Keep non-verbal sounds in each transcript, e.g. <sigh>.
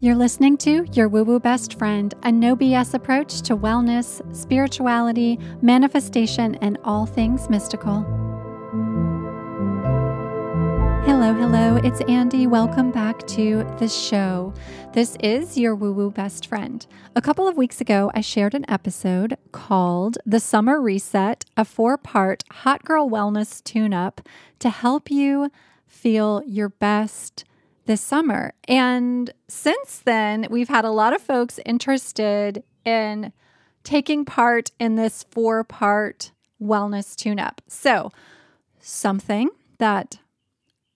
You're listening to Your Woo Woo Best Friend, a no BS approach to wellness, spirituality, manifestation, and all things mystical. Hello, hello, it's Andy. Welcome back to the show. This is your woo woo best friend. A couple of weeks ago, I shared an episode called The Summer Reset, a four part hot girl wellness tune up to help you feel your best this summer. And since then, we've had a lot of folks interested in taking part in this four part wellness tune up. So, something that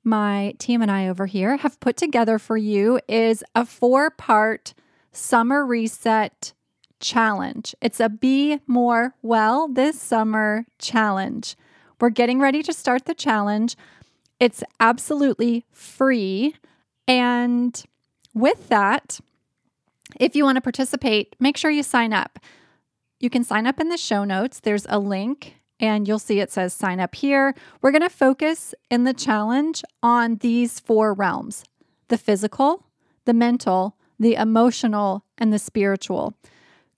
my team and I over here have put together for you is a four part summer reset challenge. It's a Be More Well This Summer challenge. We're getting ready to start the challenge. It's absolutely free. And with that, if you want to participate, make sure you sign up. You can sign up in the show notes. There's a link, and you'll see it says sign up here. We're going to focus in the challenge on these four realms the physical, the mental, the emotional, and the spiritual.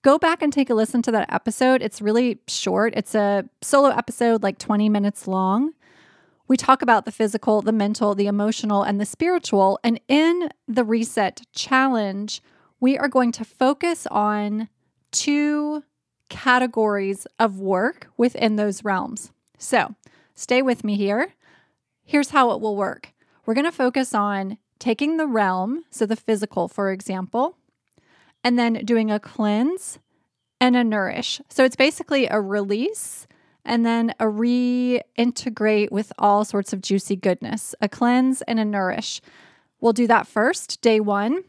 Go back and take a listen to that episode. It's really short, it's a solo episode, like 20 minutes long we talk about the physical, the mental, the emotional, and the spiritual. And in the reset challenge, we are going to focus on two categories of work within those realms. So stay with me here. Here's how it will work we're going to focus on taking the realm, so the physical, for example, and then doing a cleanse and a nourish. So it's basically a release and then a reintegrate with all sorts of juicy goodness, a cleanse and a nourish. We'll do that first, day one,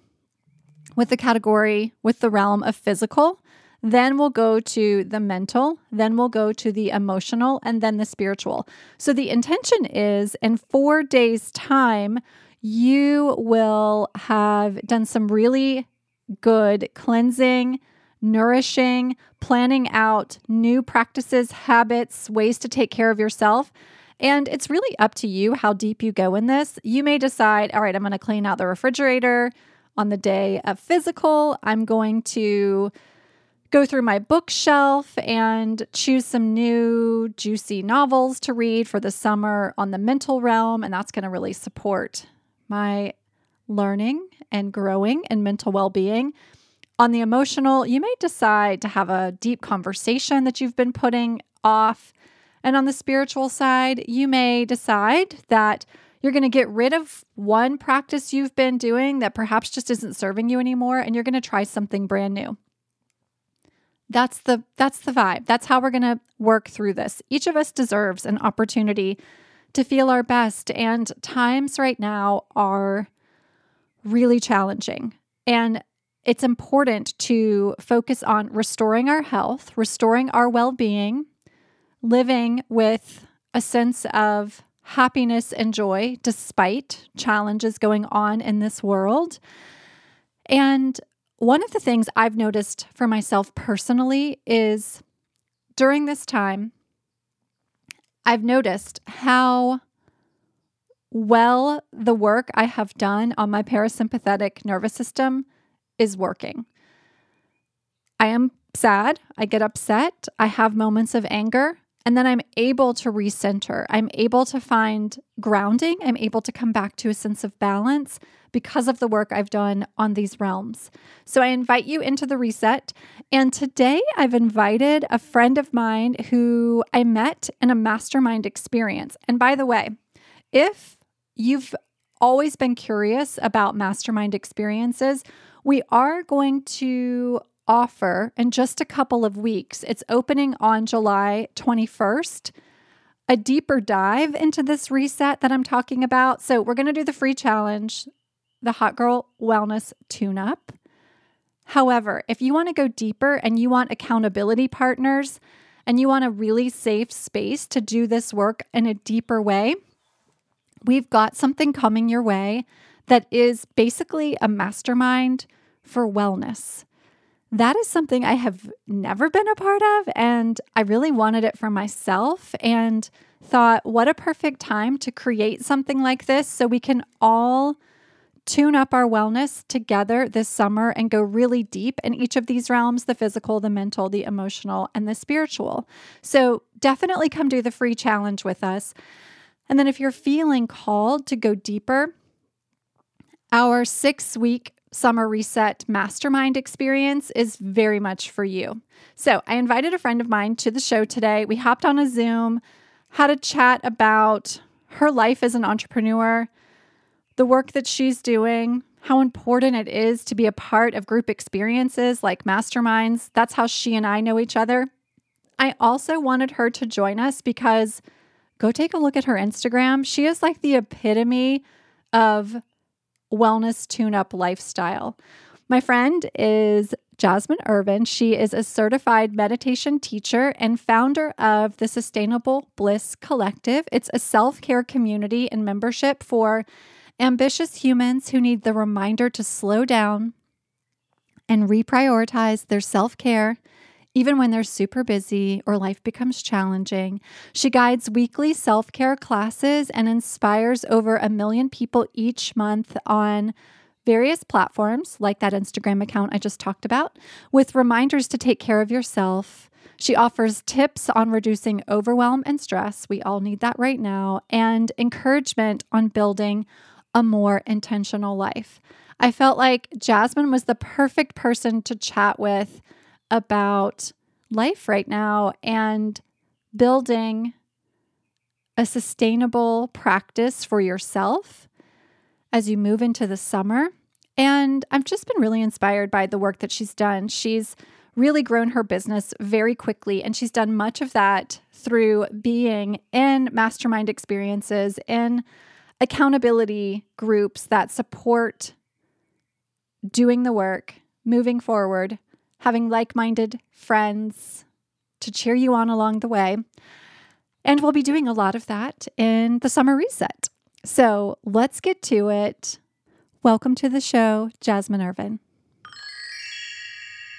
with the category, with the realm of physical. Then we'll go to the mental, then we'll go to the emotional, and then the spiritual. So the intention is in four days' time, you will have done some really good cleansing nourishing, planning out new practices, habits, ways to take care of yourself. And it's really up to you how deep you go in this. You may decide, all right, I'm going to clean out the refrigerator on the day of physical. I'm going to go through my bookshelf and choose some new juicy novels to read for the summer on the mental realm. And that's going to really support my learning and growing and mental well being. On the emotional, you may decide to have a deep conversation that you've been putting off. And on the spiritual side, you may decide that you're going to get rid of one practice you've been doing that perhaps just isn't serving you anymore and you're going to try something brand new. That's the that's the vibe. That's how we're going to work through this. Each of us deserves an opportunity to feel our best and times right now are really challenging. And it's important to focus on restoring our health, restoring our well being, living with a sense of happiness and joy despite challenges going on in this world. And one of the things I've noticed for myself personally is during this time, I've noticed how well the work I have done on my parasympathetic nervous system is working. I am sad. I get upset. I have moments of anger. And then I'm able to recenter. I'm able to find grounding. I'm able to come back to a sense of balance because of the work I've done on these realms. So I invite you into the reset. And today I've invited a friend of mine who I met in a mastermind experience. And by the way, if you've always been curious about mastermind experiences, we are going to offer in just a couple of weeks, it's opening on July 21st, a deeper dive into this reset that I'm talking about. So, we're going to do the free challenge, the Hot Girl Wellness Tune Up. However, if you want to go deeper and you want accountability partners and you want a really safe space to do this work in a deeper way, we've got something coming your way that is basically a mastermind for wellness. That is something I have never been a part of, and I really wanted it for myself and thought, what a perfect time to create something like this so we can all tune up our wellness together this summer and go really deep in each of these realms the physical, the mental, the emotional, and the spiritual. So definitely come do the free challenge with us. And then if you're feeling called to go deeper, our six week summer reset mastermind experience is very much for you. So I invited a friend of mine to the show today. We hopped on a Zoom, had a chat about her life as an entrepreneur the work that she's doing, how important it is to be a part of group experiences like masterminds. That's how she and I know each other. I also wanted her to join us because go take a look at her Instagram. She is like the epitome of wellness tune up lifestyle. My friend is Jasmine Irvin. She is a certified meditation teacher and founder of the Sustainable Bliss Collective. It's a self care community and membership for Ambitious humans who need the reminder to slow down and reprioritize their self care, even when they're super busy or life becomes challenging. She guides weekly self care classes and inspires over a million people each month on various platforms, like that Instagram account I just talked about, with reminders to take care of yourself. She offers tips on reducing overwhelm and stress. We all need that right now, and encouragement on building a more intentional life. I felt like Jasmine was the perfect person to chat with about life right now and building a sustainable practice for yourself as you move into the summer. And I've just been really inspired by the work that she's done. She's really grown her business very quickly, and she's done much of that through being in mastermind experiences, in accountability groups that support doing the work, moving forward, having like minded friends to cheer you on along the way. And we'll be doing a lot of that in the summer reset. So let's get to it. Welcome to the show, Jasmine Irvin.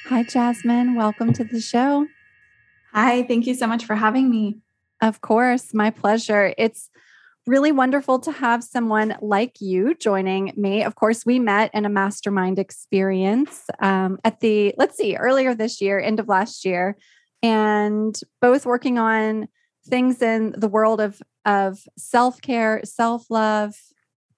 Hi, Jasmine. Welcome to the show. Hi, thank you so much for having me. Of course, my pleasure. It's really wonderful to have someone like you joining me. Of course, we met in a mastermind experience um, at the, let's see, earlier this year, end of last year, and both working on things in the world of, of self care, self love,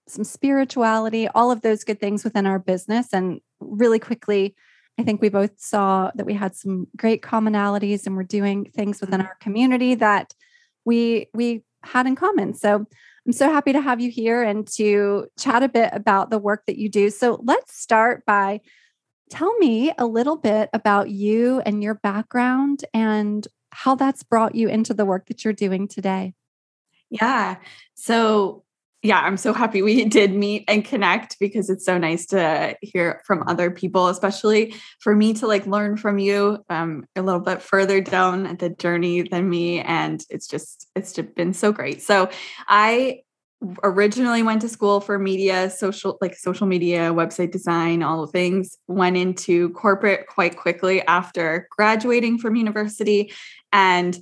some spirituality, all of those good things within our business. And really quickly, I think we both saw that we had some great commonalities and we're doing things within our community that we we had in common. So I'm so happy to have you here and to chat a bit about the work that you do. So let's start by tell me a little bit about you and your background and how that's brought you into the work that you're doing today. Yeah. So yeah, I'm so happy we did meet and connect because it's so nice to hear from other people, especially for me to like learn from you um, a little bit further down the journey than me. And it's just, it's just been so great. So I originally went to school for media, social, like social media, website design, all the things, went into corporate quite quickly after graduating from university. And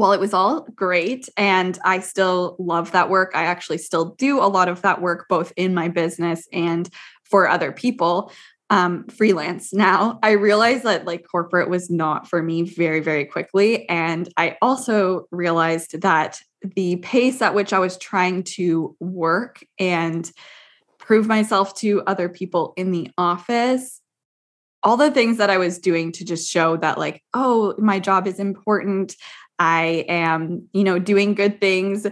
while it was all great and I still love that work, I actually still do a lot of that work both in my business and for other people. Um, freelance now i realized that like corporate was not for me very very quickly and i also realized that the pace at which i was trying to work and prove myself to other people in the office all the things that i was doing to just show that like oh my job is important I am, you know, doing good things.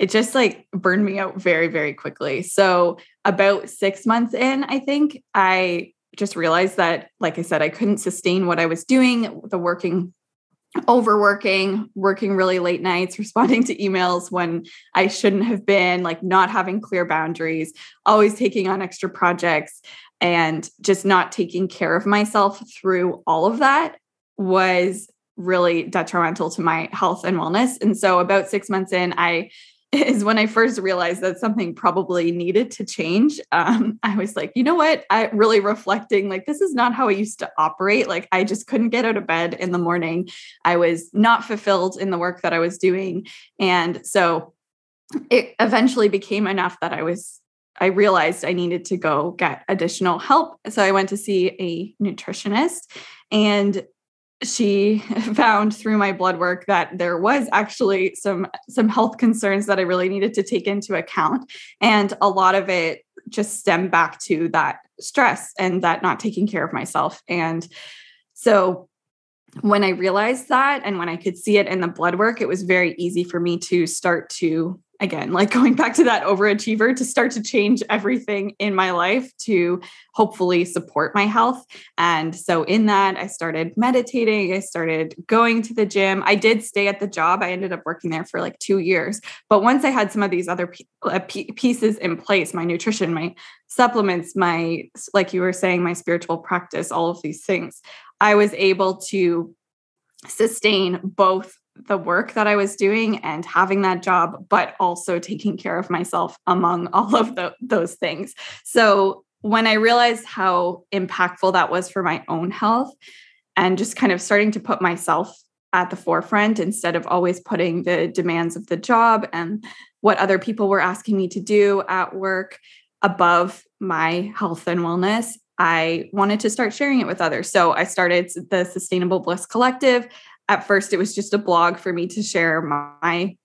It just like burned me out very, very quickly. So, about six months in, I think I just realized that, like I said, I couldn't sustain what I was doing, the working, overworking, working really late nights, <laughs> responding to emails when I shouldn't have been, like not having clear boundaries, always taking on extra projects, and just not taking care of myself through all of that was really detrimental to my health and wellness. And so about six months in, I <laughs> is when I first realized that something probably needed to change. Um, <laughs> I was like, you know what? I really reflecting, like, this is not how I used to operate. Like, I just couldn't get out of bed in the morning. I was not fulfilled in the work that I was doing. And so it eventually became enough that I was I realized I needed to go get additional help. So I went to see a nutritionist and she <laughs> found through my blood work that there was actually some some health concerns that I really needed to take into account. And a lot of it just stemmed back to that stress and that not taking care of myself. And so when I realized that and when I could see it in the blood work it was very easy for me to start to again, like <laughs> going back to that overachiever to start to change everything in my life to hopefully support my health. And so, in that, I started meditating, I started going to the gym. I did stay at the job, I ended up working there for like two years. But once I had some of these other uh, pieces in place, my nutrition, my supplements, my, like you were saying, my spiritual practice, all of these things, I was able to sustain both the work that I was doing and having that job, but also taking care of myself among <laughs> all of the, those things. So when I realized how impactful that was for my own health and just kind of starting to put myself at the forefront instead of always putting the demands of the job and what other people were asking me to do at work above my health and wellness, I wanted to start sharing it with others. So I started the Sustainable Bliss Collective at first it was just a blog for me to share my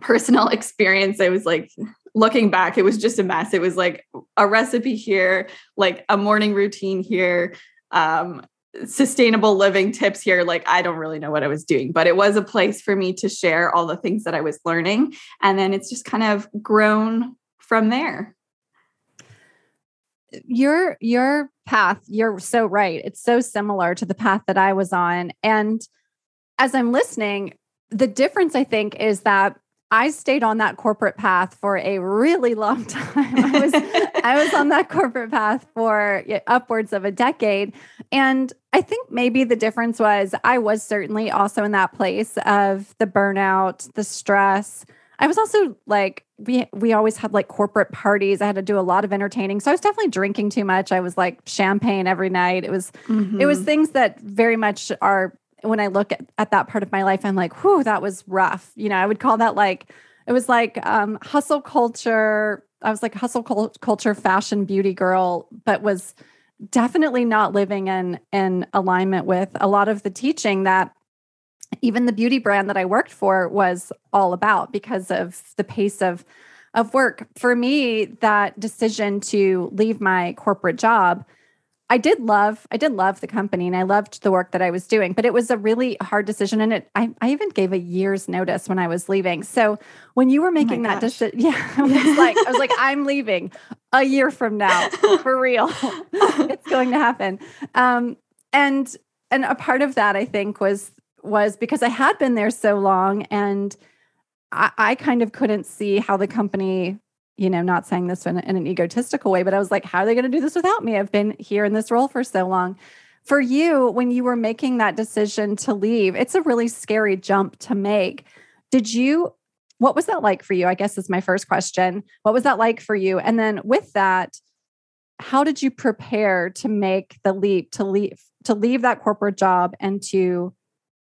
personal <laughs> experience. I was like looking back, it was just a mess. It was like a recipe here, like a morning routine here, um, sustainable living tips here. Like I don't really know what I was doing, but it was a place for me to share all the things that I was learning. And then it's just kind of grown from there your your path you're so right it's so similar to the path that i was on and as I'm listening, the difference I think is that I stayed on that corporate path for a really long <laughs> time. I was I was on that corporate path for upwards of a decade and I think maybe the difference was I was certainly also in that place of the burnout, the stress. I was also like we we always had like corporate parties. I had to do a lot of entertaining. So I was definitely drinking too much. I was like champagne every night. It was mm-hmm. it was mm-hmm. things that very much are when I look at, at that part of my life, I'm like, whew, that was rough. You know, I would call that like, it was like um, hustle culture. I was like hustle culture, fashion, beauty girl, but was definitely not living in in alignment with a lot of the teaching that even the beauty brand that I worked for was all about because of the pace of of work. For me, that decision to leave my corporate job I did love I did love the company and I loved the work that I was doing, but it was a really hard decision and it I, I even gave a year's notice when I was leaving. So when you were oh making oh that decision, <laughs> yeah, I was like I was like I'm leaving a year from now <laughs> for real. <laughs> it's going to happen. Um, and and a part of that I think was was because I had been there so long and I, I kind of couldn't see how the company you know, not saying this in, in an egotistical way, but I was like, how are they going to do this without me? I've been here in this role for so long. For you, when you were making that decision to leave, it's a really scary jump to make. Did you, what was that like for you? I guess is my first question. What was that like for you? And then with that, how did you prepare to make the leap to leave to leave that corporate job and to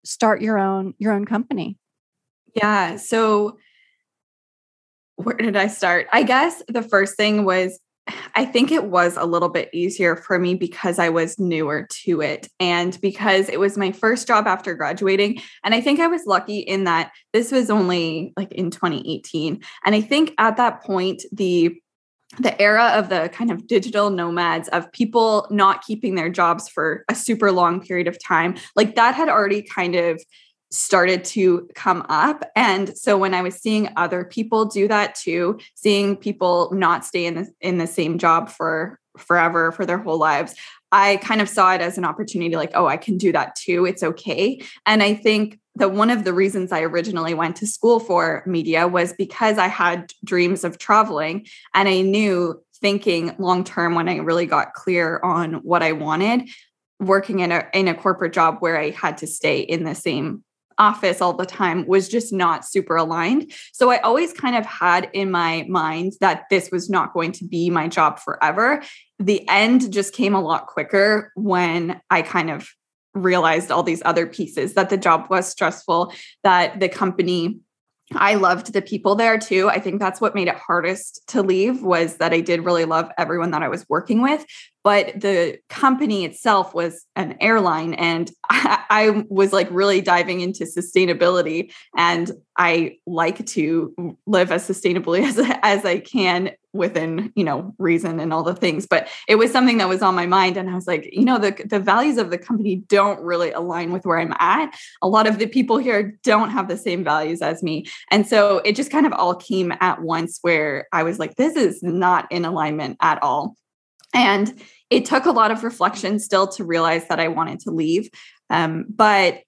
start your own your own company? Yeah, so where did I start? I guess the first thing was I think it was a little bit easier for me because I was newer to it and because it was my first job after graduating. And I think I was lucky in that this was only like in 2018. And I think at that point, the the era of the kind of digital nomads of people not keeping their jobs for a super long period of time like that had already kind of started to come up. And so when i was seeing other people do that too seeing people not stay in the in the same job for forever for their whole lives i kind of saw it as an opportunity like oh i can do that too. It's okay. And i think that one of the reasons i originally went to school for media was because i had dreams of traveling and i knew thinking long term when i really got clear on what i wanted working in a in a corporate job where i had to stay in the same office all the time was just not super aligned. So I always kind of had in my mind that this was not going to be my job forever. The end just came a lot quicker when I kind of realized all these other pieces that the job was stressful, that the company I loved the people there too. I think that's what made it hardest to leave was that I did really love everyone that I was working with, but the company itself was an airline and <laughs> I, I, was like really diving into sustainability and I like to live as sustainably <laughs> as as I can within, you know, reason and all the things, but it was something that was on my mind and I was like, you know, the the values of the company don't really align with where I'm at. A lot of the people here don't have the same values as me. And so it just kind of all came at once where I was like this is not in alignment at all. And it took a lot of reflection still to realize that I wanted to leave. Um, but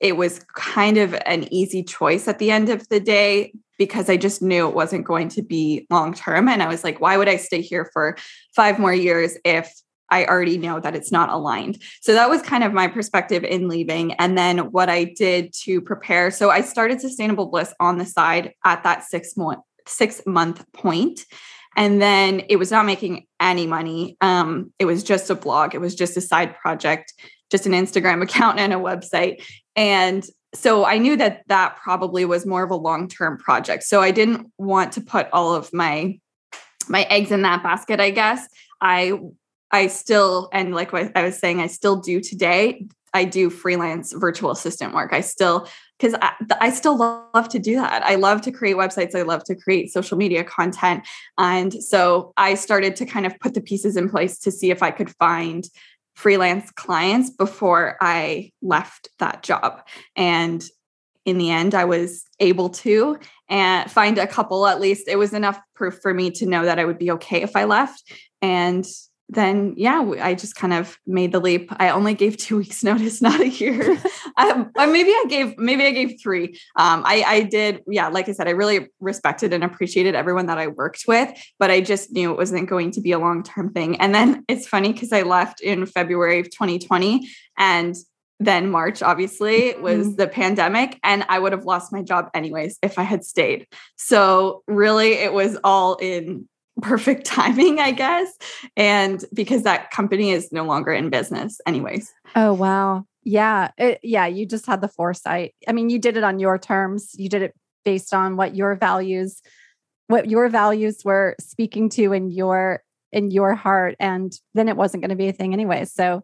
it was kind of an easy choice at the end of the day because I just knew it wasn't going to be long term. And I was like, why would I stay here for five more years if I already know that it's not aligned. So that was kind of my perspective in leaving. And then what I did to prepare. So I started Sustainable Bliss on the side at that six month six month point and then it was not making any money. Um, it was just a blog. It was just a side project just an instagram <laughs> account and a website. And so i knew that that probably was more of a long-term project. So i didn't want to put all of my my eggs in that basket i guess. I i still and like what i was saying i still do today. I do freelance virtual assistant work. I still because I, I, still love to do that. I love to create websites. I love to create social media content. And so I started to kind of put the pieces in place to see if I could find freelance clients before I left that job. And in the end, I was able to and find a couple at least. It was enough proof for me to know that I would be okay if I left. And then yeah, I just kind of made the leap. I only gave two <laughs> weeks notice, not a year. <laughs> um, maybe I gave, maybe I gave three. Um, I, I did, yeah, like I said, I really respected and appreciated everyone that I worked with, but I just knew it wasn't going to be a long-term thing. And then <laughs> it's funny because I left in February of 2020 and then March, obviously, was mm-hmm. the pandemic, and I would have lost my job anyways if I had stayed. So, really, it was all in perfect <laughs> timing, I guess. And because that company is no longer in business, anyways. Oh, wow. Yeah. It, yeah. You just had the foresight. I mean, you did it on your terms, you did it based on what your values what your values were speaking to in your in your heart and then it wasn't going to be a thing anyway so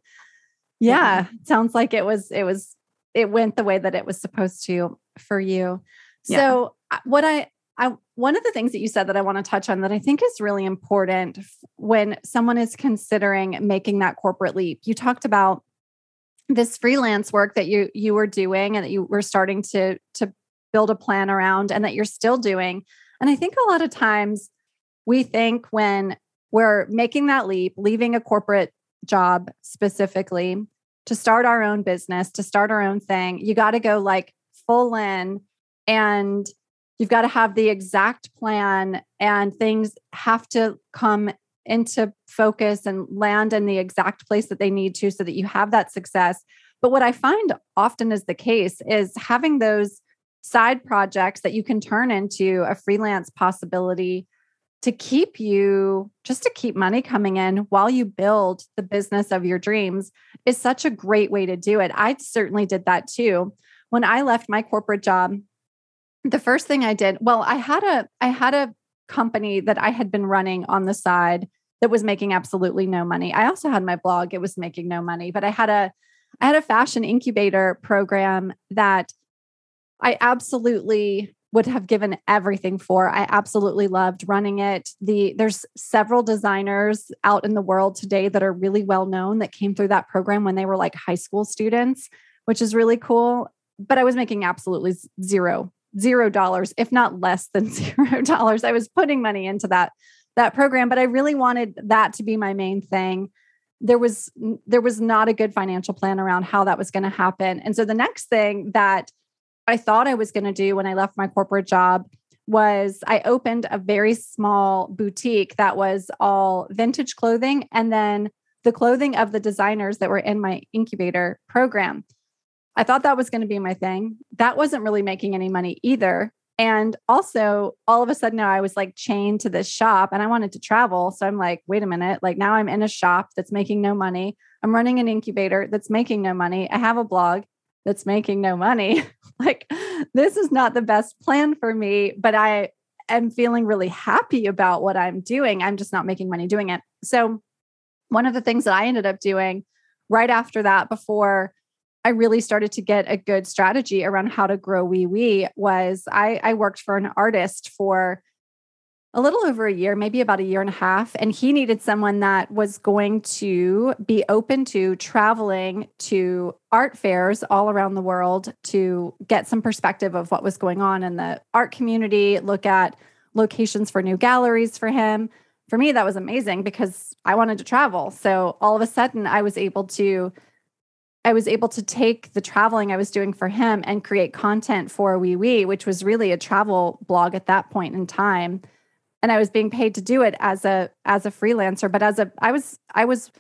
yeah, yeah. sounds like it was it was it went the way that it was supposed to for you so what i I one of the things that you said that I want to touch on that I think is really important when someone is considering making that corporate leap. You talked about this freelance work that you you were doing and that you were starting to to build a plan around and that you're still doing. And I think a lot of times we think when we're making that leap, leaving a corporate job specifically to start our own business, to start our own thing, you got to go like full in and you've got to have the exact plan and things have to come into focus and land in the exact place that they need to so that you have that success. But what I find often is the case is having those side projects that you can turn into a freelance possibility to keep you just to keep money coming in while you build the business of your dreams is such a great way to do it. I certainly did that too. When I left my corporate job, the first thing I did, well, I had a I had a company that I had been running on the side that was making absolutely no money. I also had my blog, it was making no money, but I had a I had a fashion incubator program that I absolutely would have given everything for. I absolutely loved running it. The there's several designers out in the world today that are really well known that came through that program when they were like high school students, which is really cool. But I was making absolutely zero zero dollars, if not less than <laughs> zero dollars. I was putting money into that that program, but I really wanted that to be my main thing. There was there was not a good financial plan around how that was going to happen. And so the next thing that I thought I was going to do when I left my corporate job was I opened a very small boutique that was all vintage clothing and then the clothing of the designers that were in my incubator program. I thought that was going to be my thing. That wasn't really making any money either. And also, all of a sudden, now I was like chained to this shop and I wanted to travel. So I'm like, wait a minute. Like now I'm in a shop that's making no money. I'm running an incubator that's making no money. I have a blog that's making no money. <laughs> like this is not the best plan for me, but I am feeling really happy about what I'm doing. I'm just not making money doing it. So, one of the things that I ended up doing right after that, before I really started to get a good strategy around how to grow Wee Wee, was I, I worked for an artist for a little over a year, maybe about a year and a half. And he needed someone that was going to be open to traveling to art fairs all around the world to get some perspective of what was going on in the art community, look at locations for new galleries for him. For me, that was amazing because I wanted to travel. So all of a sudden, I was able to. I was able to take the traveling I was doing for him and create content for Wee Wee, which was really a travel blog at that point in time. And I was being paid to do it as a as a freelancer but as a I was I was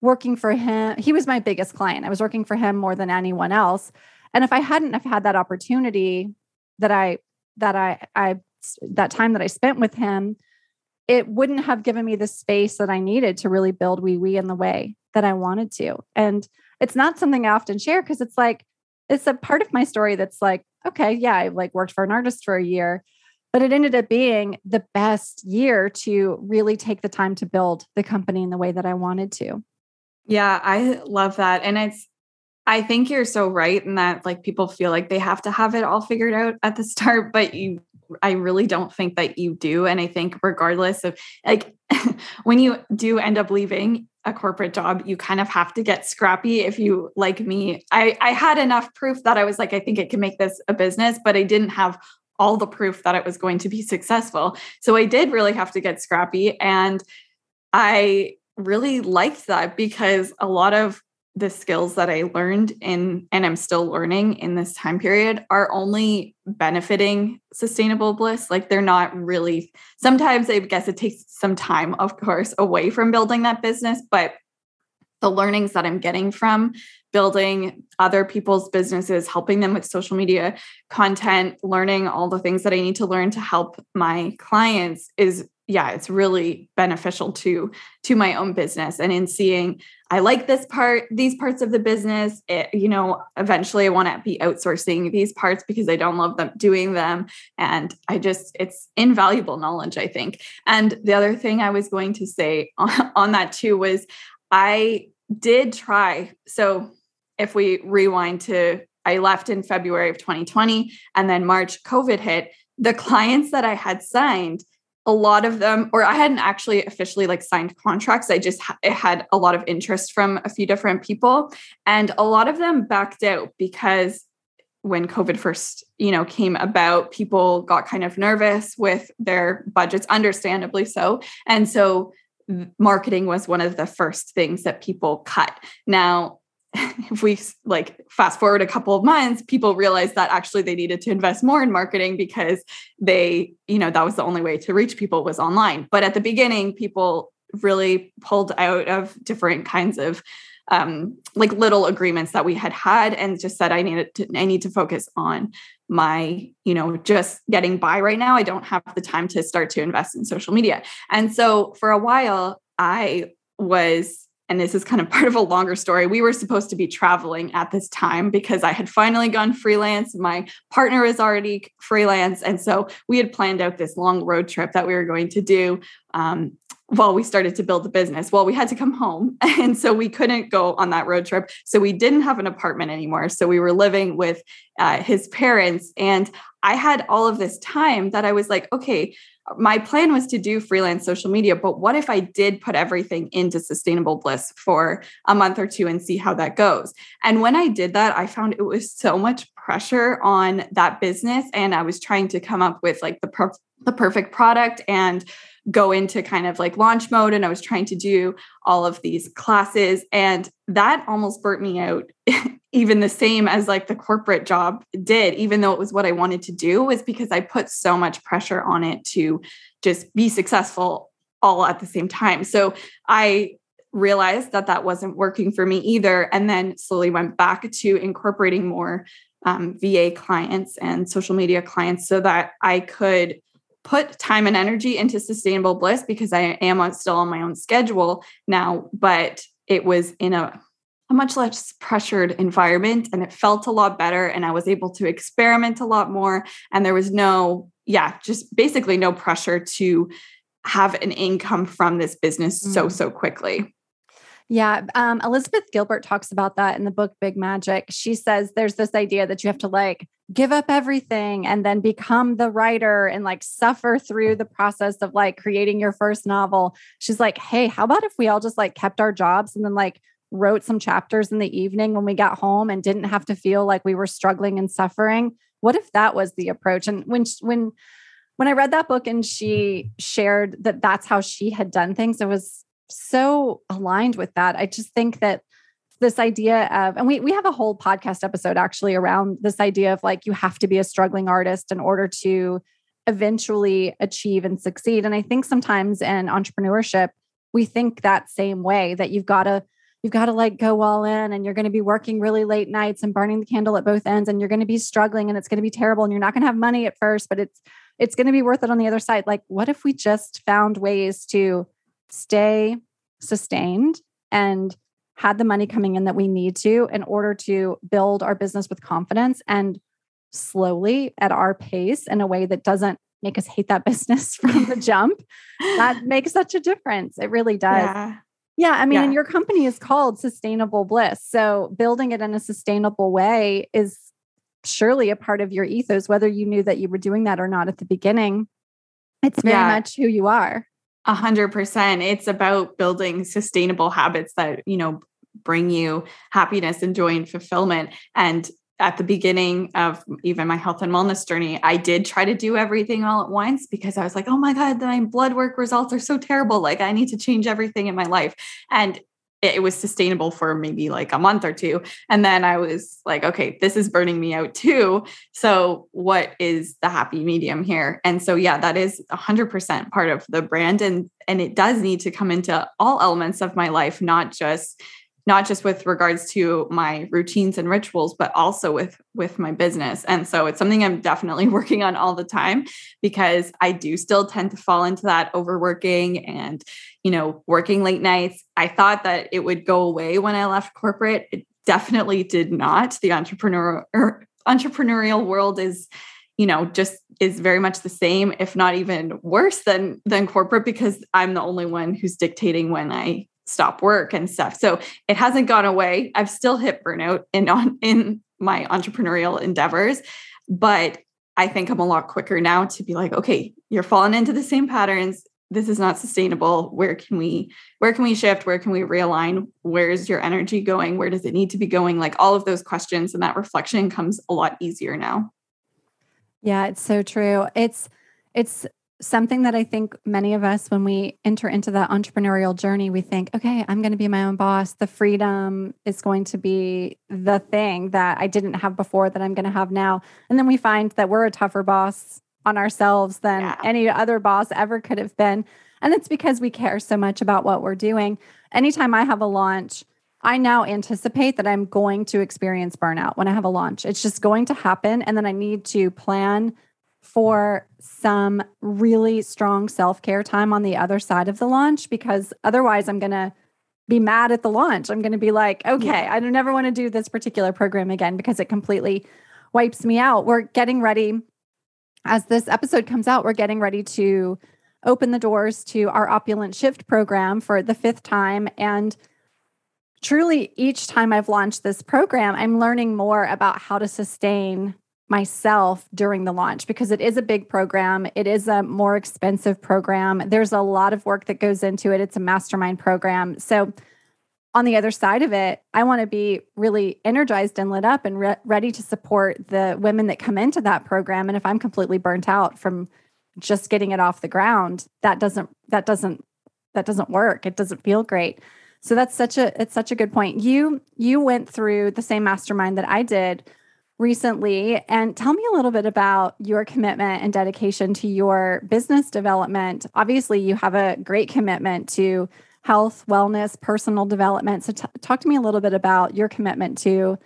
working for him. He was my biggest client. I was working for him more than anyone else. And if I hadn't have had that opportunity that I that I I that time that I spent with him it wouldn't have given me the space that I needed to really build Wee Wee in the way that I wanted to. And it's not something I often share because it's like it's a part of my story that's like okay yeah I like worked for an artist for a year but it ended up being the best year to really take the time to build the company in the way that I wanted to. Yeah, I love that. And it's, I think you're so right in that like people feel like they have to have it all figured out at the <laughs> start, but you, I really don't think that you do. And I think regardless of like <laughs> when you do end up leaving a corporate job, you kind of have to get scrappy. If you like me, I, I had enough proof that I was like, I think it can make this a business, but I didn't have all the proof that it was going to be successful. So I did really have to get scrappy. And I really liked that because a lot of the skills that I learned in and I'm still learning in this time period are only benefiting sustainable bliss. Like they're not really, sometimes I guess it takes some time, of course, away from building that business, but the learnings that I'm getting from building other people's businesses, helping them with social media content, learning all the things that I need to learn to help my clients is yeah, it's really beneficial to to my own business and in seeing I like this part, these parts of the business. It, you know, eventually I want to be outsourcing these parts because I don't love them doing them. And I just, it's invaluable knowledge, I think. And the other thing I was going to say on, <laughs> on that too was I did try. So if we rewind to, I left in February of 2020 and then March, COVID hit. The clients that I had signed, a lot of them, or I hadn't actually officially like signed contracts. I just ha- had a lot of interest from a few different people, and a lot of them backed out because when COVID first, you know, came about, people got kind of nervous with their budgets, understandably so, and so marketing was one of the first things that people cut. Now, <laughs> if we like fast forward a couple of months, people realized that actually they needed to invest more in marketing because they, you know, that was the only way to reach people was online. But at the beginning, people really pulled out of different kinds of um, like little agreements that we had had and just said I needed to I need to focus on my you know just getting by right now I don't have the time to start to invest in social media and so for a while I was and this is kind of <laughs> part of a longer story. We were supposed to be traveling at this time because I had finally gone freelance. My partner is already freelance. And so we had planned out this long road trip that we were going to do um, while we started to build the business. Well, we had to come home. <laughs> And so we couldn't go on that road trip. So we didn't have an apartment anymore. So we were living with uh, his parents. And I had all of this time that I was like, okay, my plan was to do freelance social media, but what if I did put everything into sustainable bliss for a month or two and see how that goes? And when I did that, I found it was so much pressure on that business. And I was trying to come up with like the, per- the perfect product and go into kind of like launch mode and I was trying to do all of these classes and that almost burnt me out <laughs> even the same as like the corporate job did even though it was what I wanted to do was because I put so much pressure on it to just be successful all at the same time. So I realized that that wasn't working for me either and then slowly went back to incorporating more um, VA clients and social media clients so that I could put time and energy into sustainable bliss because I am on, still on my own schedule now, but it was in a a much less pressured environment and it felt a lot better and I was able to experiment a lot more and there was no yeah, just basically no pressure to have an income from this business mm. so so quickly. Yeah. Um, Elizabeth Gilbert talks about that in the book Big Magic. She says there's this idea that you have to like give up everything and then become the writer and like suffer through the process of like creating your first novel. She's like, hey, how about if we all just like kept our jobs and then like wrote some chapters in the evening when we got home and didn't have to feel like we were struggling and suffering? What if that was the approach? And when, when, when I read that book and she shared that that's how she had done things, it was so aligned with that. I just think that this idea of, and we we have a whole podcast episode actually around this idea of like you have to be a struggling artist in order to eventually achieve and succeed. And I think sometimes in entrepreneurship, we think that same way that you've got to you've got to like go all in and you're going to be working really late nights and burning the candle at both ends and you're going to be struggling and it's going to be terrible and you're not going to have money at first but it's it's going to be worth it on the other side like what if we just found ways to stay sustained and had the money coming in that we need to in order to build our business with confidence and slowly at our pace in a way that doesn't make us hate that <laughs> business from the jump. That makes such a difference. It really does. Yeah. Yeah, I mean, yeah. and your company is called Sustainable Bliss. So building it in a sustainable way is surely a part of your ethos, whether you knew that you were doing that or not at the beginning. It's very yeah. much who you are. A hundred percent. It's about building sustainable habits that, you know, bring you happiness and joy and fulfillment. And at the beginning of even my health and wellness journey, I did try to do everything all at once because I was like, oh my God, my blood work results are so terrible. Like, I need to change everything in my life. And it was sustainable for maybe like a month or two. And then I was like, okay, this is burning me out too. So, what is the happy medium here? And so, yeah, that is 100% part of the brand. And, and it does need to come into all elements of my life, not just not just with regards to my routines and rituals but also with with my business. And so it's something i'm definitely <laughs> working on all the time because i do still tend to fall into that overworking and you know working late nights. I thought that it would go away when i left corporate. It definitely did not. The entrepreneur er, entrepreneurial world is you know just is very much the same if not even worse than than corporate because i'm the only one who's dictating when i stop work and stuff. So it hasn't gone away. I've still hit burnout in on in my entrepreneurial endeavors, but I think I'm a lot quicker now to be like, okay, you're falling into the same patterns. This is not sustainable. Where can we where can we shift? Where can we realign? Where's your energy going? Where does it need to be going? Like all of those questions and that reflection comes a lot easier now. Yeah, it's so true. It's it's something that I think many of us, when we enter into that entrepreneurial journey, we think, okay, I'm going to be my own boss. The freedom is going to be the thing that I didn't have before that I'm going to have now. And then we find that we're a tougher boss on ourselves than yeah. any other boss ever could have been. And it's because we care so much about what we're doing. Anytime I have a launch, I now anticipate that I'm going to experience burnout when I have a launch. It's just going to happen. And then I need to plan for some really strong self care time on the other side of the launch because otherwise I'm going to be mad at the launch. I'm going to be like, okay, yeah. I don't never want to do this particular program again because it completely wipes me out. We're getting ready. As this episode comes out, we're getting ready to open the doors to our Opulent Shift program for the fifth time. And truly, each time I've launched this program, I'm learning more about how to sustain myself during the launch because it is a big program. It is a more expensive program. There's a lot of work that goes into it. It's a mastermind program. So, on the other side of it, I want to be really energized and lit up and re- ready to support the women that come into that program. And if I'm completely burnt out from just getting it off the ground, that doesn't that doesn't that doesn't work. It doesn't feel great. So that's such a it's such a good point. You you went through the same mastermind that I did recently. And tell me a little bit about your commitment and dedication to your business development. Obviously, you have a great commitment to health, wellness, personal development. So, t- talk to me a little bit about your commitment to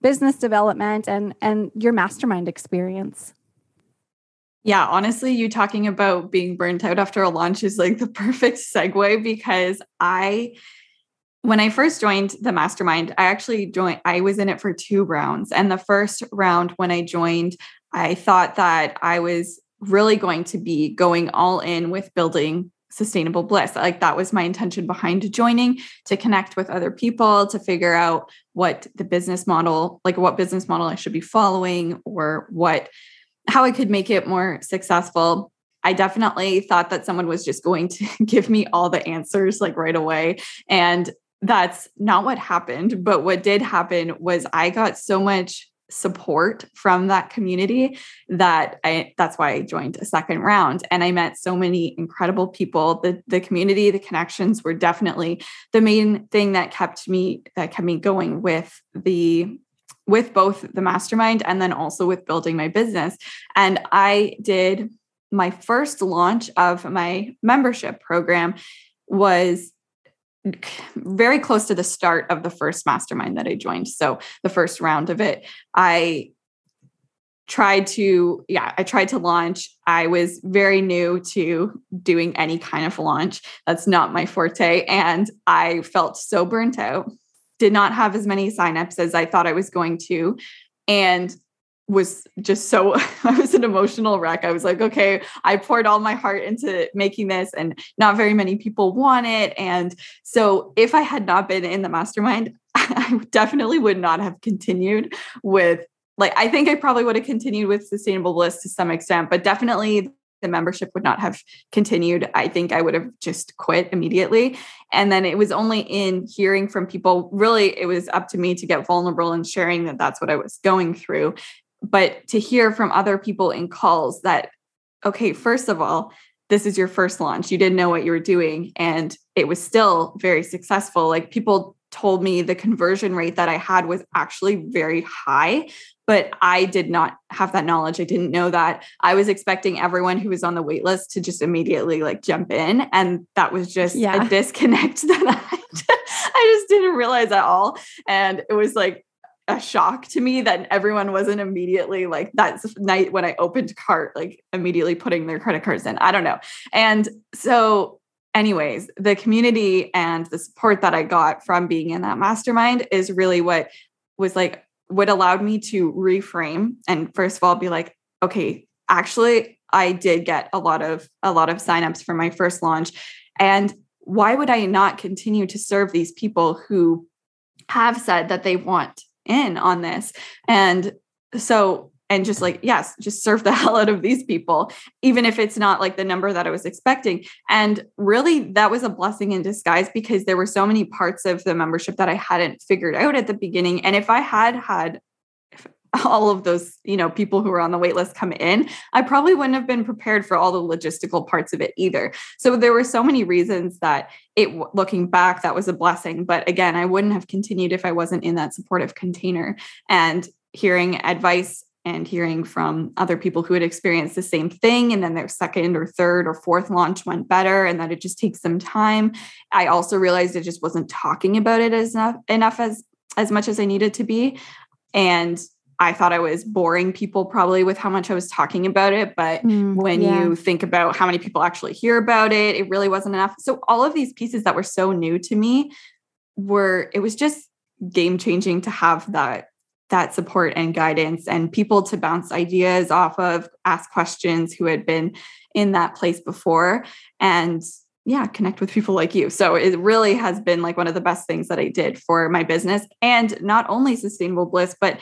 business development and and your mastermind experience. Yeah, honestly, you talking about being burnt out after a launch is like the <laughs> perfect segue because I when I first joined the mastermind, I actually joined, I was in it for two rounds. And the first round, when I joined, I thought that I was really going to be going all in with building sustainable bliss. Like that was my intention behind joining to connect with other people, to figure out what the business model, like what business model I should be following or what, how I could make it more successful. I definitely thought that someone was just going to <laughs> give me all the answers like right away. And that's not what happened. But what did happen was I got so much support from that community that I that's why I joined a second round and I met so many incredible people the the community the connections were definitely the main thing that kept me that kept me going with the with both the mastermind and then also with building my business and I did my first launch of my membership program was very close to the start of the first mastermind that I joined. So the first round of it, I tried to yeah i tried to launch. I was very new to doing any kind of launch. That's not my forte. And i felt so burnt out did not have as many signups as i thought i was going to. And was just so <laughs> I was an emotional wreck. I was like, okay, I poured all my heart into making this and not very many people want it. And so if I had not been in the mastermind, <laughs> I definitely would not have continued with like I think I probably would have continued with sustainable bliss to some extent, but definitely the membership would not have continued. I think I would have just quit immediately. And then it was only in hearing from people, really, it was up to me to get vulnerable and sharing that that's what I was going through but to hear from other people in calls that okay first of all this is your first launch. You didn't know what you were doing and it was still very successful. Like people told me the conversion rate that i had was actually very high but i did not have that knowledge. I didn't know that. I was expecting everyone who was on the wait list to just immediately like jump in and that was just yeah. a disconnect <laughs> that I, I just didn't realize at all and it was like a shock to me that everyone wasn't immediately like that night when I opened cart, like immediately putting their credit cards in. I don't know. And so, anyways, the community and the support that I got from being in that mastermind is really what was like what allowed me to reframe and first of all be like, okay, actually, I did get a lot of a lot of signups for my first launch. And why would I not continue to serve these people who have said that they want in on this. And so, and just like, yes, just serve the <laughs> hell out of these people, even if it's not like the number that I was expecting. And really, that was a blessing in disguise because there were so many parts of the membership that I hadn't figured out at the beginning. And if I had had <laughs> all of those you know people who were on the wait list come in i probably wouldn't have been prepared for all the logistical parts of it either. So there were so many reasons that it looking back that was a blessing but again i wouldn't have continued if i wasn't in that supportive container. And hearing advice and hearing from other people who had experienced the same thing and then their second or third or fourth launch went better and that it just takes some time i also realized it just wasn't talking about it as enough, enough as as much as i needed to be. And I thought I was boring people probably with how much I was talking about it. But mm, when yeah. you think about how many people actually hear about it, it really wasn't enough. So all of these pieces that were so new to me were, it was just game changing to have that that support and guidance and people to bounce ideas off of ask questions who had been in that place before and yeah connect with people like you so it really has been like one of the best things that i did for my business and not only sustainable bliss but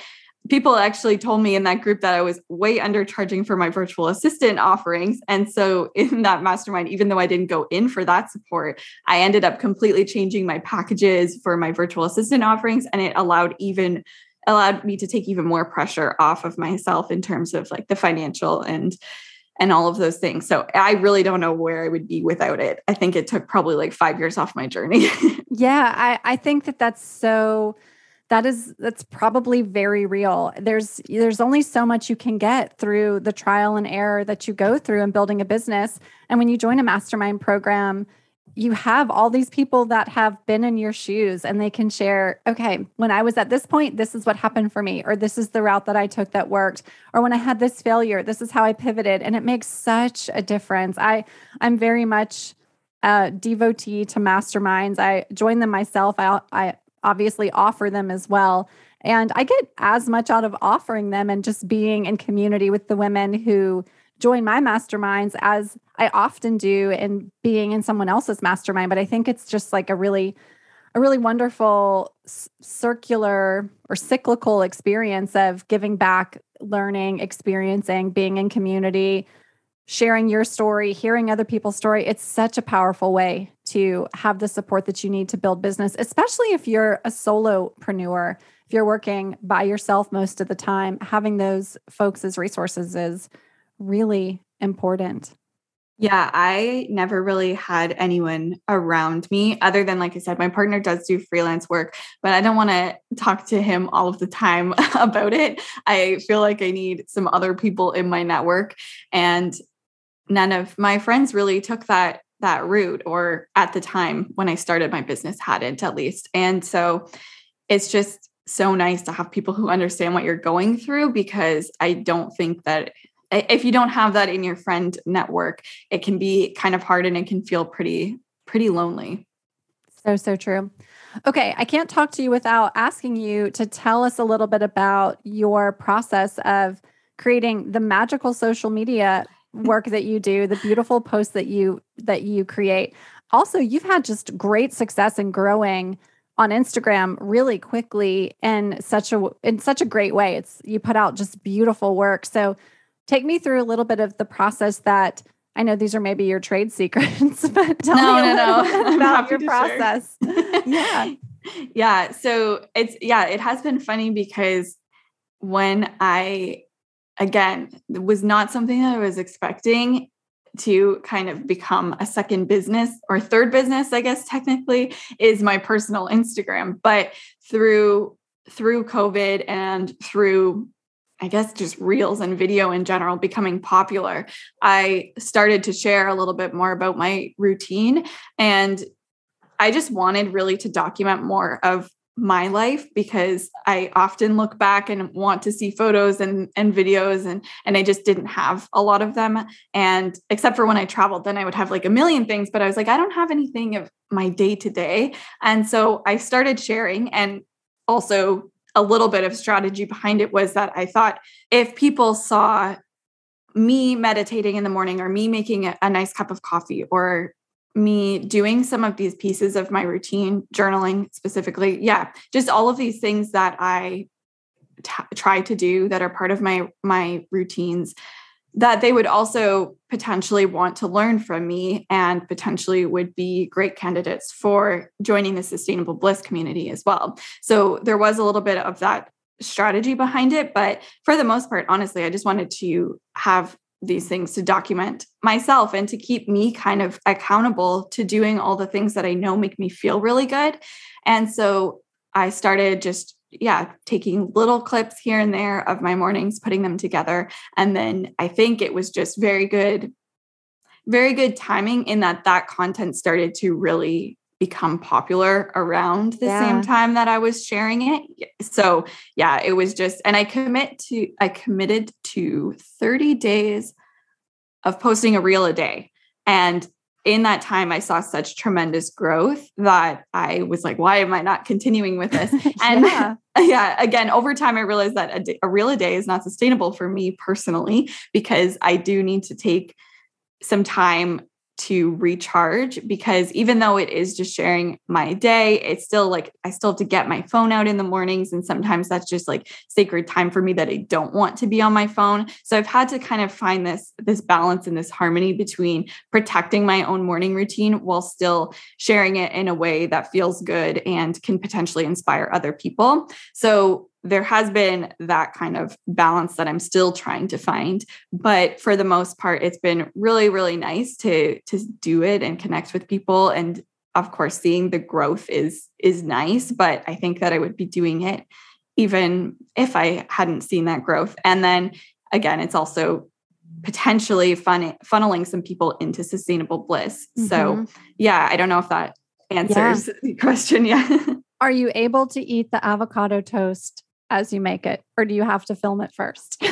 people actually told me in that group that I was way undercharging for my virtual assistant offerings. And so <laughs> in that mastermind, even though I didn't go in for that support, I ended up completely changing my packages for my virtual assistant offerings. And it allowed even allowed me to take even more pressure off of myself in terms of like the financial and and all of those things. So I really don't know where I would be without it. I think it took probably like five years off my journey. <laughs> yeah, I, I think that that's so that is that's probably very real there's there's only so much you can get through the trial and error that you go through in building a business and when you join a mastermind program you have all these people that have been in your shoes and they can share okay when i was at this point this is what happened for me or this is the route that i took that worked or when i had this failure this is how i pivoted and it makes such a difference i i'm very much a devotee to masterminds. I join them myself. I, I obviously offer them as well. And I get as much out of offering them and just being in community with the women who join my masterminds as I often do in being in someone else's mastermind. But I think it's just like a really, a really wonderful circular or cyclical experience of giving back, learning, experiencing, being in community, sharing your story, hearing other people's story. It's such a powerful way to have the support that you need to build business, especially if you're a solopreneur. If you're working by yourself most of the time, having those folks as resources is really important. Yeah, I never really had anyone around me other than, like I said, my partner does do freelance work, but I don't want to talk to him all of the time <laughs> about it. I feel like I need some other people in my network. And none of my friends really took that that route or at the time when I started my business hadn't at least. And so it's just so nice to have people who understand what you're going through because I don't think that if you don't have that in your friend network, it can be kind of hard and it can feel pretty, pretty lonely. So, so true. Okay, I can't talk to you without asking you to tell us a little bit about your process of creating the magical social media work that you do, the beautiful posts that you that you create. Also, you've had just great success in growing on Instagram really quickly in such a in such a great way. It's you put out just beautiful work. So take me through a little bit of the process that I know these are maybe your trade <laughs> secrets, but tell no, me a no, little no. about your process. <laughs> yeah. Yeah. So it's, yeah, it has been funny because when I, again, was not something that I was expecting to kind of become a second business or third business, I guess technically, is my personal Instagram. But through through COVID and through I guess just reels and video in general becoming popular, I started to share a little bit more about my routine. And I just wanted really to document more of my life because I often look back and want to see photos and, and videos and and I just didn't have a lot of them. And except for when I traveled then I would have like a million things but I was like I don't have anything of my day to day. And so I started sharing and also a little bit of strategy behind it was that I thought if people saw me meditating in the morning or me making a, a nice cup of coffee or me doing some of these pieces of my routine journaling specifically yeah just all of these things that i t- try to do that are part of my my routines that they would also potentially want to learn from me and potentially would be great candidates for joining the sustainable bliss community as well. So there was a little bit of that strategy behind it. But for the most part, honestly, I just wanted to have these things to document myself and to keep me kind of accountable to doing all the things that I know make me feel really good. And so I started just yeah, taking little clips here and there of my mornings, putting them together. And then I think it was just very good, very good timing in that that content started to really become popular around the yeah. same time that I was sharing it. So, yeah, it was just and I commit to I committed to 30 days of posting a reel a day. And in that time, I saw such tremendous growth that I was like, why am I not continuing with this? <laughs> And <laughs> yeah. yeah, again, over time, I realized that a, day, a reel a day is not sustainable for me personally because I do need to take some time to recharge because even though it is just sharing my day, it's still like I still have to get my phone out in the mornings. And sometimes that's just like sacred time for me that I don't want to be on my phone. So I've had to kind of find this, this balance and this harmony between protecting my own morning routine while still sharing it in a way that feels good and can potentially inspire other people. So there has been that kind of balance that I'm still trying to find but for the most part it's been really really nice to to do it and connect with people and of course seeing the growth is is nice but I think that I would be doing it even if I hadn't seen that growth and then again it's also potentially fun, funneling some people into sustainable bliss mm-hmm. so yeah I don't know if that answers yeah. the <laughs> question yeah are you able to eat the avocado toast as you make it, or do you have to film it first? <laughs>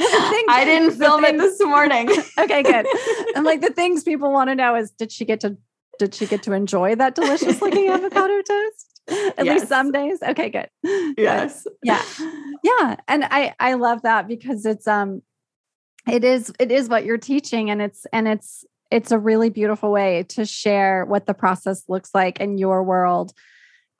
I didn't film it this morning. <laughs> okay, good. <laughs> And like the things people want to know is did she get to did she get to enjoy that delicious looking avocado toast? At yes. least some days. Okay, good. Yes. But yeah. Yeah. And I I love that because it's um it is it is what you're teaching and it's and it's it's a really beautiful way to share what the process looks like in your world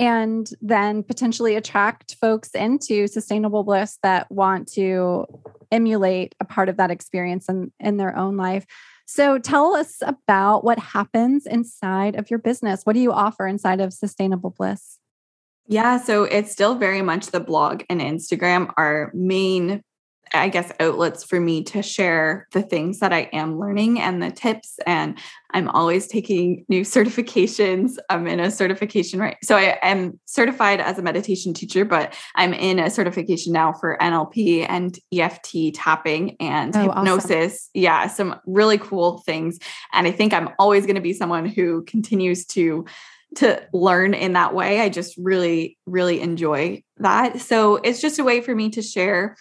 and then potentially attract folks into sustainable bliss that want to emulate a part of that experience in, in their own life. So tell us about what happens inside of your business. What do you offer inside of Sustainable Bliss? Yeah, so it's still very much the blog and Instagram are main I guess, outlets for me to share the things that I am learning and the tips. And I'm always taking new <laughs> certifications. I'm in a certification right. So I am certified as a meditation teacher, but I'm in a certification now for NLP and EFT tapping and oh, hypnosis. Awesome. Yeah, some really cool things. And I think I'm always going to be someone who continues to to learn in that way. I just really, really enjoy that. So it's just a way for me to share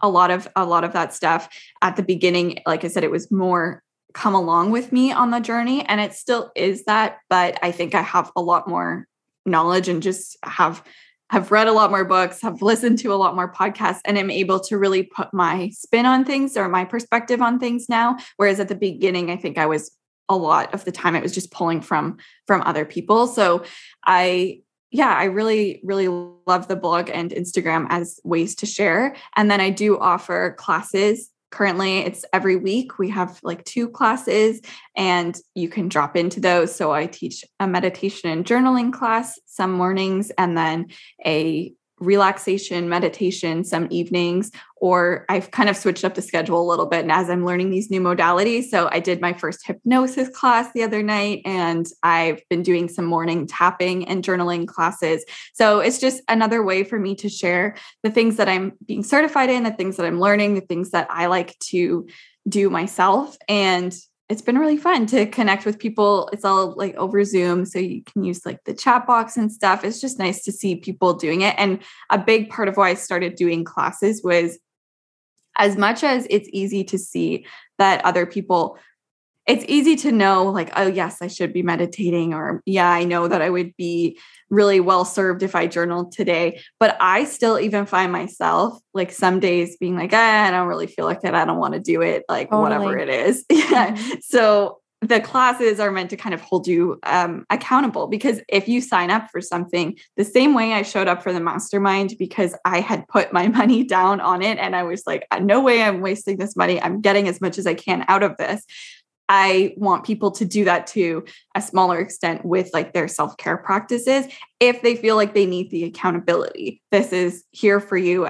a lot of a lot of that stuff. At the beginning like i said it was more come along with me on the journey and it still is that but i think i have a lot more knowledge and just have have read a lot more books have listened to a lot more podcasts and am able to really put my spin on things or my perspective on things now. Whereas at the beginning i think i was a lot of the time it was just pulling from from other people. So i yeah, I really, really love the blog and Instagram as ways to share. And then I do offer classes. Currently, it's every week. We have like two classes, and you can drop into those. So I teach a meditation and journaling class some mornings, and then a relaxation meditation some evenings or I've kind of switched up the schedule a little bit and as I'm learning these new modalities. So I did my first hypnosis class the other night and I've been doing some morning tapping and journaling classes. So it's just another way for me to share the things that I'm being certified in the things that I'm learning the things that I like to do myself and it's been really fun to connect with people. It's all like over Zoom, so you can use like the chat box and stuff. It's just nice to see people doing it. And a big part of why I started doing classes was as much as it's easy to see that other people it's easy to know like oh yes i should be meditating or yeah i know that i would be really well served if i journaled today. But i still even find myself like some days being like ah, i don't really feel like it i don't want to do it like totally. whatever it is. <laughs> Yeah. Mm-hmm. so the classes are meant to kind of hold you um, accountable because if you sign up for something the same way i showed up for the mastermind because i had put my <laughs> money down on it and i was like no way i'm wasting this money. I'm getting as much as i can out of this I want people to do that to a smaller extent with like their self care practices if they feel like they need the accountability. This is here for you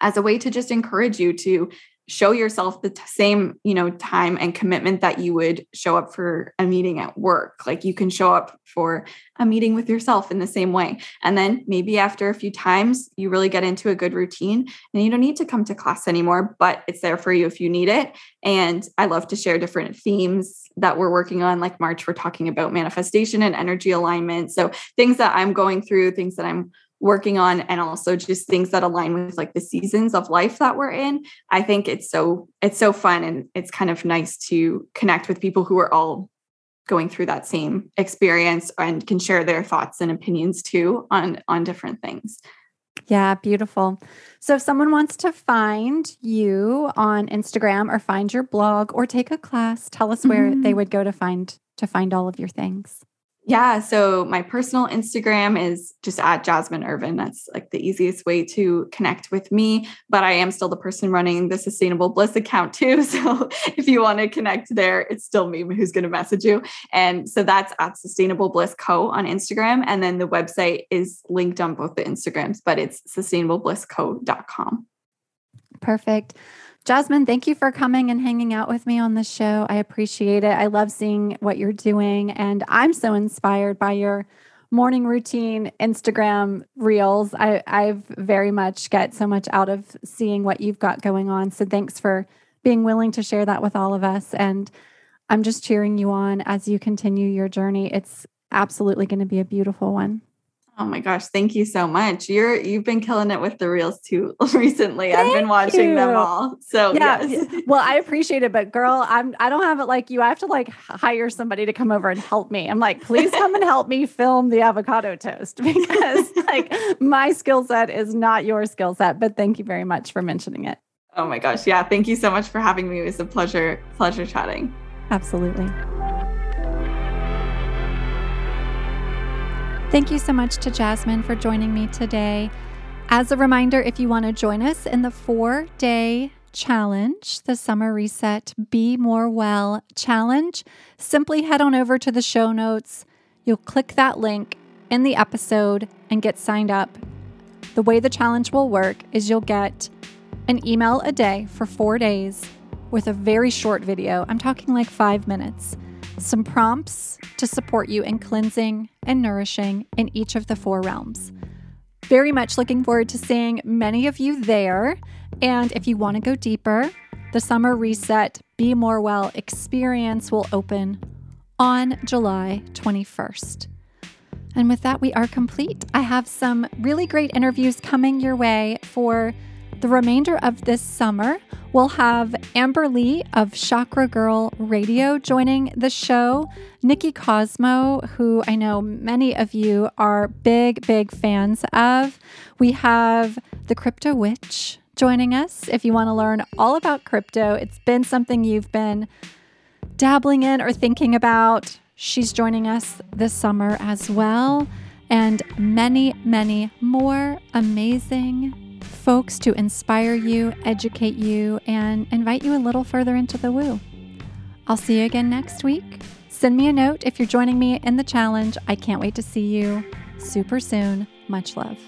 as a way to just encourage you to show yourself the t- same you know time and commitment that you would show up for a meeting at work. Like you can show up for a meeting with yourself in the same way. And then maybe after a few times you really get into a good routine and you don't need to come to class anymore but it's there for you if you need it. And i love to share different themes that we're working on like march we're talking about manifestation and energy alignment. So things that i'm going through things that i'm working on and also just things that align with like the seasons of life that we're in i think it's so it's so fun and it's kind of nice to connect with people who are all going through that same experience and can share their thoughts and opinions too on on different things yeah, beautiful. So if someone wants to find you on Instagram or find your blog or take a class, tell us where mm-hmm. they would go to find to find all of your things. Yeah. So my personal Instagram is just at Jasmine Irvin. That's like the easiest way to connect with me. But I am still the person running the Sustainable Bliss account too. <laughs> So if you want to connect there, it's still me who's going to message you. And so that's at Sustainable Bliss Co on Instagram. And then the website is linked on both the Instagrams, but it's sustainableblissco.com. Perfect. Jasmine, thank you for coming and hanging out with me on the show. I appreciate it. I love seeing what you're doing. And I'm so inspired by your morning routine Instagram reels. I, I've very much get so much out of seeing what you've got going on. So thanks for being willing to share that with all of us. And I'm just cheering you on as you continue your journey. It's absolutely going to be a beautiful one. Oh my gosh, thank you so much. You're you've been killing it with the reels too <laughs> recently. Thank I've been watching you. them all. So yeah. Yes. <laughs> well, I appreciate it, but girl, I'm I don't have it like you. I have to like hire somebody to come over and help me. I'm like, please come and help me film the avocado toast <laughs> because like my skill set is not your skill set. But thank you very much for mentioning it. Oh my gosh. Yeah. Thank you so much for having me. It was a pleasure, pleasure chatting. Absolutely. Thank you so much to Jasmine for joining me today. As a reminder, if you want to join us in the four day challenge, the Summer Reset Be More Well challenge, simply head on over to the show notes. You'll click that link in the episode and get signed up. The way the challenge will work is you'll get an email a day for four days with a very short video. I'm talking like five minutes some prompts to support you in cleansing and nourishing in each of the four realms. Very much looking forward to seeing many of you there. And if you want to go deeper, the Summer Reset Be More Well experience will open on July 21st. And with that, we are complete. I have some really great interviews coming your way for the remainder of this summer, we'll have Amber Lee of Chakra Girl Radio joining the show, Nikki Cosmo, who I know many of you are big, big fans of. We have the Crypto Witch joining us. If you want to learn all about crypto, it's been something you've been dabbling in or thinking about. She's joining us this summer as well. And many, many more amazing folks to inspire you, educate you, and invite you a little further into the woo. I'll see you again next week. Send me a note if you're joining me in the challenge. I can't wait to see you super soon. Much love.